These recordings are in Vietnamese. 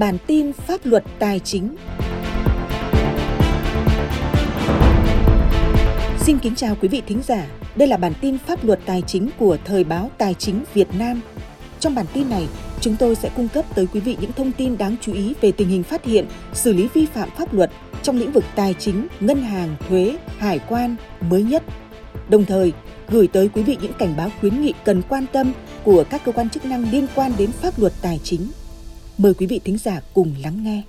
Bản tin pháp luật tài chính. Xin kính chào quý vị thính giả. Đây là bản tin pháp luật tài chính của Thời báo Tài chính Việt Nam. Trong bản tin này, chúng tôi sẽ cung cấp tới quý vị những thông tin đáng chú ý về tình hình phát hiện, xử lý vi phạm pháp luật trong lĩnh vực tài chính, ngân hàng, thuế, hải quan mới nhất. Đồng thời, gửi tới quý vị những cảnh báo khuyến nghị cần quan tâm của các cơ quan chức năng liên quan đến pháp luật tài chính. Mời quý vị thính giả cùng lắng nghe.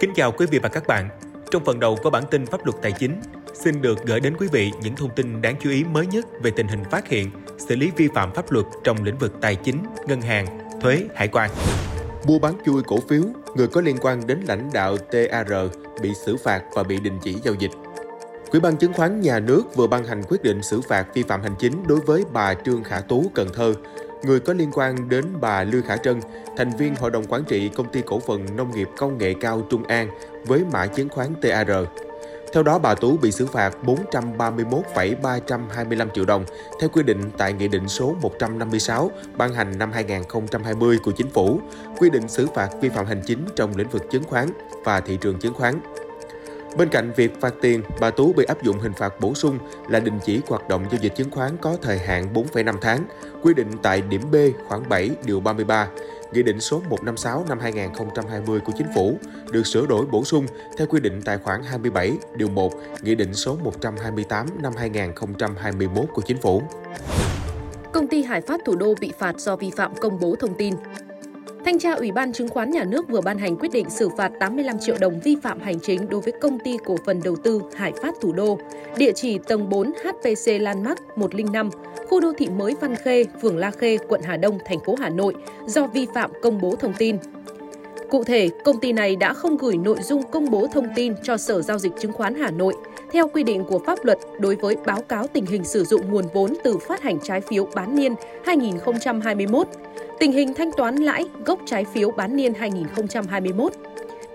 Kính chào quý vị và các bạn. Trong phần đầu của bản tin pháp luật tài chính, xin được gửi đến quý vị những thông tin đáng chú ý mới nhất về tình hình phát hiện, xử lý vi phạm pháp luật trong lĩnh vực tài chính, ngân hàng, thuế, hải quan. Mua bán chui cổ phiếu, người có liên quan đến lãnh đạo TAR bị xử phạt và bị đình chỉ giao dịch. Quỹ ban chứng khoán nhà nước vừa ban hành quyết định xử phạt vi phạm hành chính đối với bà Trương Khả Tú Cần Thơ, người có liên quan đến bà Lưu Khả Trân, thành viên hội đồng quản trị công ty cổ phần nông nghiệp công nghệ cao Trung An với mã chứng khoán TAR. Theo đó, bà Tú bị xử phạt 431,325 triệu đồng theo quy định tại Nghị định số 156 ban hành năm 2020 của Chính phủ, quy định xử phạt vi phạm hành chính trong lĩnh vực chứng khoán và thị trường chứng khoán. Bên cạnh việc phạt tiền, bà Tú bị áp dụng hình phạt bổ sung là đình chỉ hoạt động giao dịch chứng khoán có thời hạn 4,5 tháng, quy định tại điểm B khoảng 7 điều 33, Nghị định số 156 năm 2020 của Chính phủ được sửa đổi bổ sung theo quy định tại khoản 27 điều 1 Nghị định số 128 năm 2021 của Chính phủ. Công ty Hải Phát Thủ đô bị phạt do vi phạm công bố thông tin. Thanh tra Ủy ban Chứng khoán Nhà nước vừa ban hành quyết định xử phạt 85 triệu đồng vi phạm hành chính đối với công ty cổ phần đầu tư Hải Phát Thủ đô, địa chỉ tầng 4 HPC Landmark 105, khu đô thị mới Văn Khê, phường La Khê, quận Hà Đông, thành phố Hà Nội do vi phạm công bố thông tin. Cụ thể, công ty này đã không gửi nội dung công bố thông tin cho Sở Giao dịch Chứng khoán Hà Nội theo quy định của pháp luật đối với báo cáo tình hình sử dụng nguồn vốn từ phát hành trái phiếu bán niên 2021, tình hình thanh toán lãi gốc trái phiếu bán niên 2021.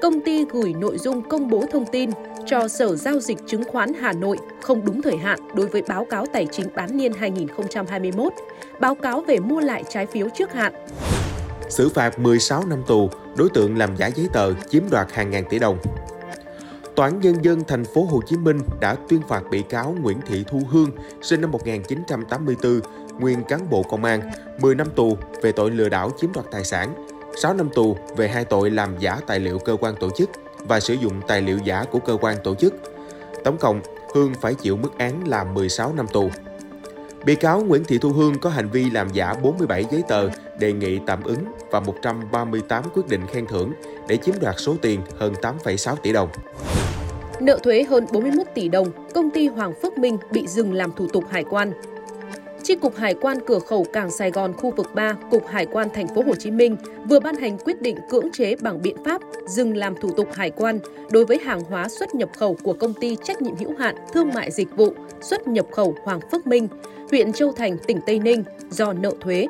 Công ty gửi nội dung công bố thông tin cho Sở Giao dịch Chứng khoán Hà Nội không đúng thời hạn đối với báo cáo tài chính bán niên 2021, báo cáo về mua lại trái phiếu trước hạn. Xử phạt 16 năm tù, đối tượng làm giả giấy tờ chiếm đoạt hàng ngàn tỷ đồng. Tòa án Nhân dân thành phố Hồ Chí Minh đã tuyên phạt bị cáo Nguyễn Thị Thu Hương, sinh năm 1984, nguyên cán bộ công an, 10 năm tù về tội lừa đảo chiếm đoạt tài sản, 6 năm tù về hai tội làm giả tài liệu cơ quan tổ chức và sử dụng tài liệu giả của cơ quan tổ chức. Tổng cộng, Hương phải chịu mức án là 16 năm tù. Bị cáo Nguyễn Thị Thu Hương có hành vi làm giả 47 giấy tờ đề nghị tạm ứng và 138 quyết định khen thưởng để chiếm đoạt số tiền hơn 8,6 tỷ đồng. Nợ thuế hơn 41 tỷ đồng, công ty Hoàng Phước Minh bị dừng làm thủ tục hải quan. Chi cục Hải quan cửa khẩu Cảng Sài Gòn khu vực 3, Cục Hải quan thành phố Hồ Chí Minh vừa ban hành quyết định cưỡng chế bằng biện pháp dừng làm thủ tục hải quan đối với hàng hóa xuất nhập khẩu của công ty trách nhiệm hữu hạn thương mại dịch vụ xuất nhập khẩu Hoàng Phước Minh, huyện Châu Thành, tỉnh Tây Ninh do nợ thuế.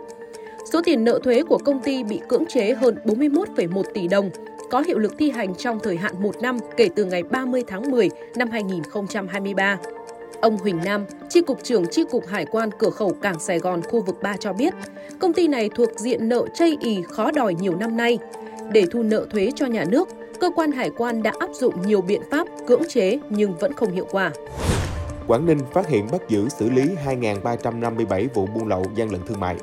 Số tiền nợ thuế của công ty bị cưỡng chế hơn 41,1 tỷ đồng, có hiệu lực thi hành trong thời hạn 1 năm kể từ ngày 30 tháng 10 năm 2023. Ông Huỳnh Nam, Chi cục trưởng Chi cục Hải quan cửa khẩu Cảng Sài Gòn khu vực 3 cho biết, công ty này thuộc diện nợ chây ì khó đòi nhiều năm nay. Để thu nợ thuế cho nhà nước, cơ quan hải quan đã áp dụng nhiều biện pháp cưỡng chế nhưng vẫn không hiệu quả. Quảng Ninh phát hiện bắt giữ xử lý 2.357 vụ buôn lậu gian lận thương mại.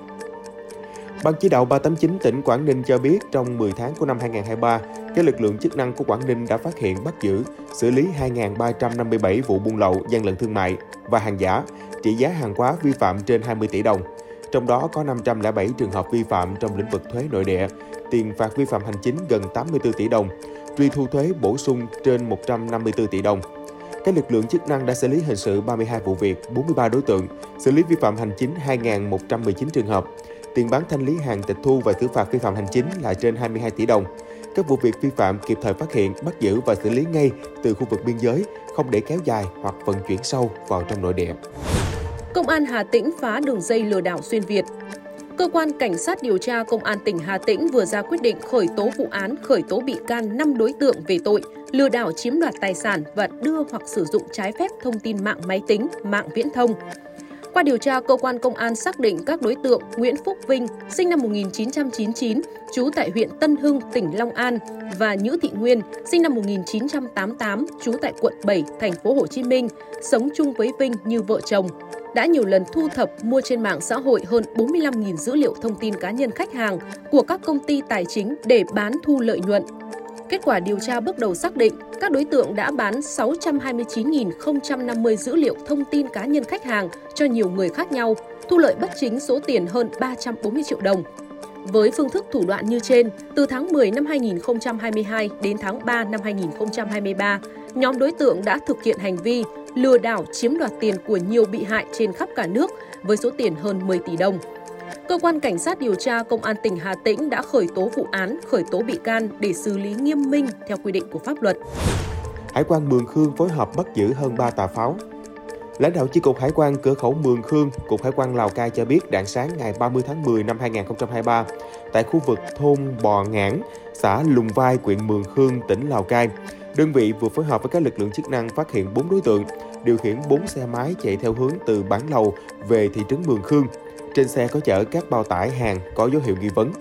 Ban chỉ đạo 389 tỉnh Quảng Ninh cho biết trong 10 tháng của năm 2023, các lực lượng chức năng của Quảng Ninh đã phát hiện bắt giữ, xử lý 2.357 vụ buôn lậu, gian lận thương mại và hàng giả, trị giá hàng hóa vi phạm trên 20 tỷ đồng. Trong đó có 507 trường hợp vi phạm trong lĩnh vực thuế nội địa, tiền phạt vi phạm hành chính gần 84 tỷ đồng, truy thu thuế bổ sung trên 154 tỷ đồng. Các lực lượng chức năng đã xử lý hình sự 32 vụ việc, 43 đối tượng, xử lý vi phạm hành chính 2.119 trường hợp, tiền bán thanh lý hàng tịch thu và xử phạt vi phạm hành chính là trên 22 tỷ đồng. Các vụ việc vi phạm kịp thời phát hiện, bắt giữ và xử lý ngay từ khu vực biên giới, không để kéo dài hoặc vận chuyển sâu vào trong nội địa. Công an Hà Tĩnh phá đường dây lừa đảo xuyên Việt. Cơ quan Cảnh sát điều tra Công an tỉnh Hà Tĩnh vừa ra quyết định khởi tố vụ án khởi tố bị can 5 đối tượng về tội lừa đảo chiếm đoạt tài sản và đưa hoặc sử dụng trái phép thông tin mạng máy tính, mạng viễn thông qua điều tra, cơ quan công an xác định các đối tượng Nguyễn Phúc Vinh, sinh năm 1999, trú tại huyện Tân Hưng, tỉnh Long An và Nhữ Thị Nguyên, sinh năm 1988, trú tại quận 7, thành phố Hồ Chí Minh, sống chung với Vinh như vợ chồng, đã nhiều lần thu thập mua trên mạng xã hội hơn 45.000 dữ liệu thông tin cá nhân khách hàng của các công ty tài chính để bán thu lợi nhuận. Kết quả điều tra bước đầu xác định, các đối tượng đã bán 629.050 dữ liệu thông tin cá nhân khách hàng cho nhiều người khác nhau, thu lợi bất chính số tiền hơn 340 triệu đồng. Với phương thức thủ đoạn như trên, từ tháng 10 năm 2022 đến tháng 3 năm 2023, nhóm đối tượng đã thực hiện hành vi lừa đảo chiếm đoạt tiền của nhiều bị hại trên khắp cả nước với số tiền hơn 10 tỷ đồng. Cơ quan Cảnh sát điều tra Công an tỉnh Hà Tĩnh đã khởi tố vụ án, khởi tố bị can để xử lý nghiêm minh theo quy định của pháp luật. Hải quan Mường Khương phối hợp bắt giữ hơn 3 tà pháo. Lãnh đạo chi cục Hải quan cửa khẩu Mường Khương, Cục Hải quan Lào Cai cho biết đạn sáng ngày 30 tháng 10 năm 2023, tại khu vực thôn Bò Ngãn, xã Lùng Vai, huyện Mường Khương, tỉnh Lào Cai, đơn vị vừa phối hợp với các lực lượng chức năng phát hiện 4 đối tượng điều khiển 4 xe máy chạy theo hướng từ Bán Lầu về thị trấn Mường Khương. Trên xe có chở các bao tải hàng có dấu hiệu nghi vấn.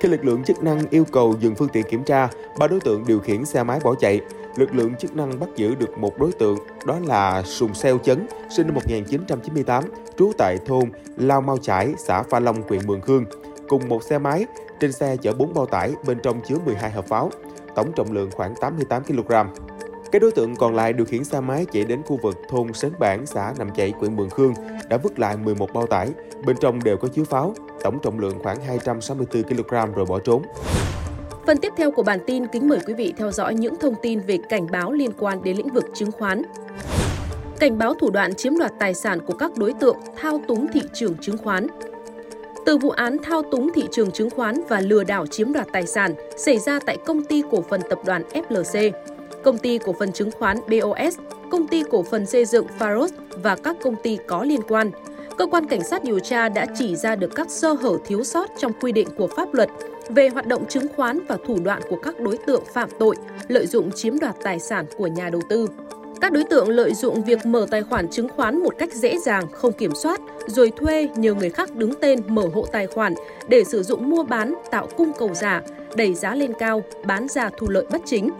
Khi lực lượng chức năng yêu cầu dừng phương tiện kiểm tra, ba đối tượng điều khiển xe máy bỏ chạy. Lực lượng chức năng bắt giữ được một đối tượng, đó là Sùng Xeo Chấn, sinh năm 1998, trú tại thôn Lao Mau Chải, xã Pha Long, huyện Mường Khương. Cùng một xe máy, trên xe chở 4 bao tải, bên trong chứa 12 hộp pháo, tổng trọng lượng khoảng 88 kg. Các đối tượng còn lại điều khiển xe máy chạy đến khu vực thôn Sến Bản, xã Nằm Chảy, huyện Mường Khương, đã vứt lại 11 bao tải, bên trong đều có chứa pháo, tổng trọng lượng khoảng 264 kg rồi bỏ trốn. Phần tiếp theo của bản tin kính mời quý vị theo dõi những thông tin về cảnh báo liên quan đến lĩnh vực chứng khoán. Cảnh báo thủ đoạn chiếm đoạt tài sản của các đối tượng thao túng thị trường chứng khoán. Từ vụ án thao túng thị trường chứng khoán và lừa đảo chiếm đoạt tài sản xảy ra tại công ty cổ phần tập đoàn FLC, công ty cổ phần chứng khoán BOS, công ty cổ phần xây dựng Faros và các công ty có liên quan. Cơ quan cảnh sát điều tra đã chỉ ra được các sơ hở thiếu sót trong quy định của pháp luật về hoạt động chứng khoán và thủ đoạn của các đối tượng phạm tội lợi dụng chiếm đoạt tài sản của nhà đầu tư. Các đối tượng lợi dụng việc mở tài khoản chứng khoán một cách dễ dàng, không kiểm soát, rồi thuê nhờ người khác đứng tên mở hộ tài khoản để sử dụng mua bán, tạo cung cầu giả, đẩy giá lên cao, bán ra thu lợi bất chính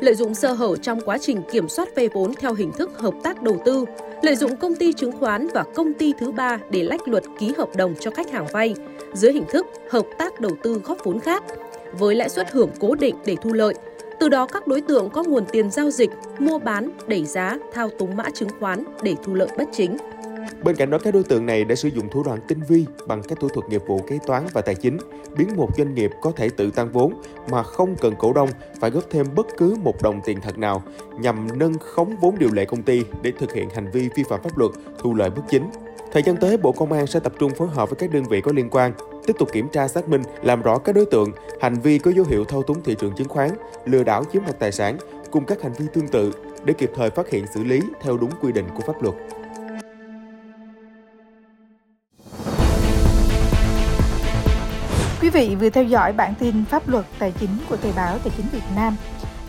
lợi dụng sơ hở trong quá trình kiểm soát vay vốn theo hình thức hợp tác đầu tư, lợi dụng công ty chứng khoán và công ty thứ ba để lách luật ký hợp đồng cho khách hàng vay dưới hình thức hợp tác đầu tư góp vốn khác với lãi suất hưởng cố định để thu lợi. Từ đó các đối tượng có nguồn tiền giao dịch, mua bán, đẩy giá, thao túng mã chứng khoán để thu lợi bất chính. Bên cạnh đó, các đối tượng này đã sử dụng thủ đoạn tinh vi bằng các thủ thuật nghiệp vụ kế toán và tài chính, biến một doanh nghiệp có thể tự tăng vốn mà không cần cổ đông phải góp thêm bất cứ một đồng tiền thật nào nhằm nâng khống vốn điều lệ công ty để thực hiện hành vi vi phạm pháp luật, thu lợi bất chính. Thời gian tới, Bộ Công an sẽ tập trung phối hợp với các đơn vị có liên quan, tiếp tục kiểm tra xác minh, làm rõ các đối tượng, hành vi có dấu hiệu thao túng thị trường chứng khoán, lừa đảo chiếm đoạt tài sản cùng các hành vi tương tự để kịp thời phát hiện xử lý theo đúng quy định của pháp luật. Vị vừa theo dõi bản tin pháp luật tài chính của Thời báo Tài chính Việt Nam.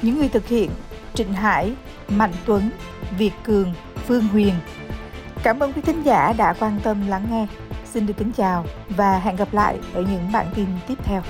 Những người thực hiện Trịnh Hải, Mạnh Tuấn, Việt Cường, Phương Huyền. Cảm ơn quý thính giả đã quan tâm lắng nghe. Xin được kính chào và hẹn gặp lại ở những bản tin tiếp theo.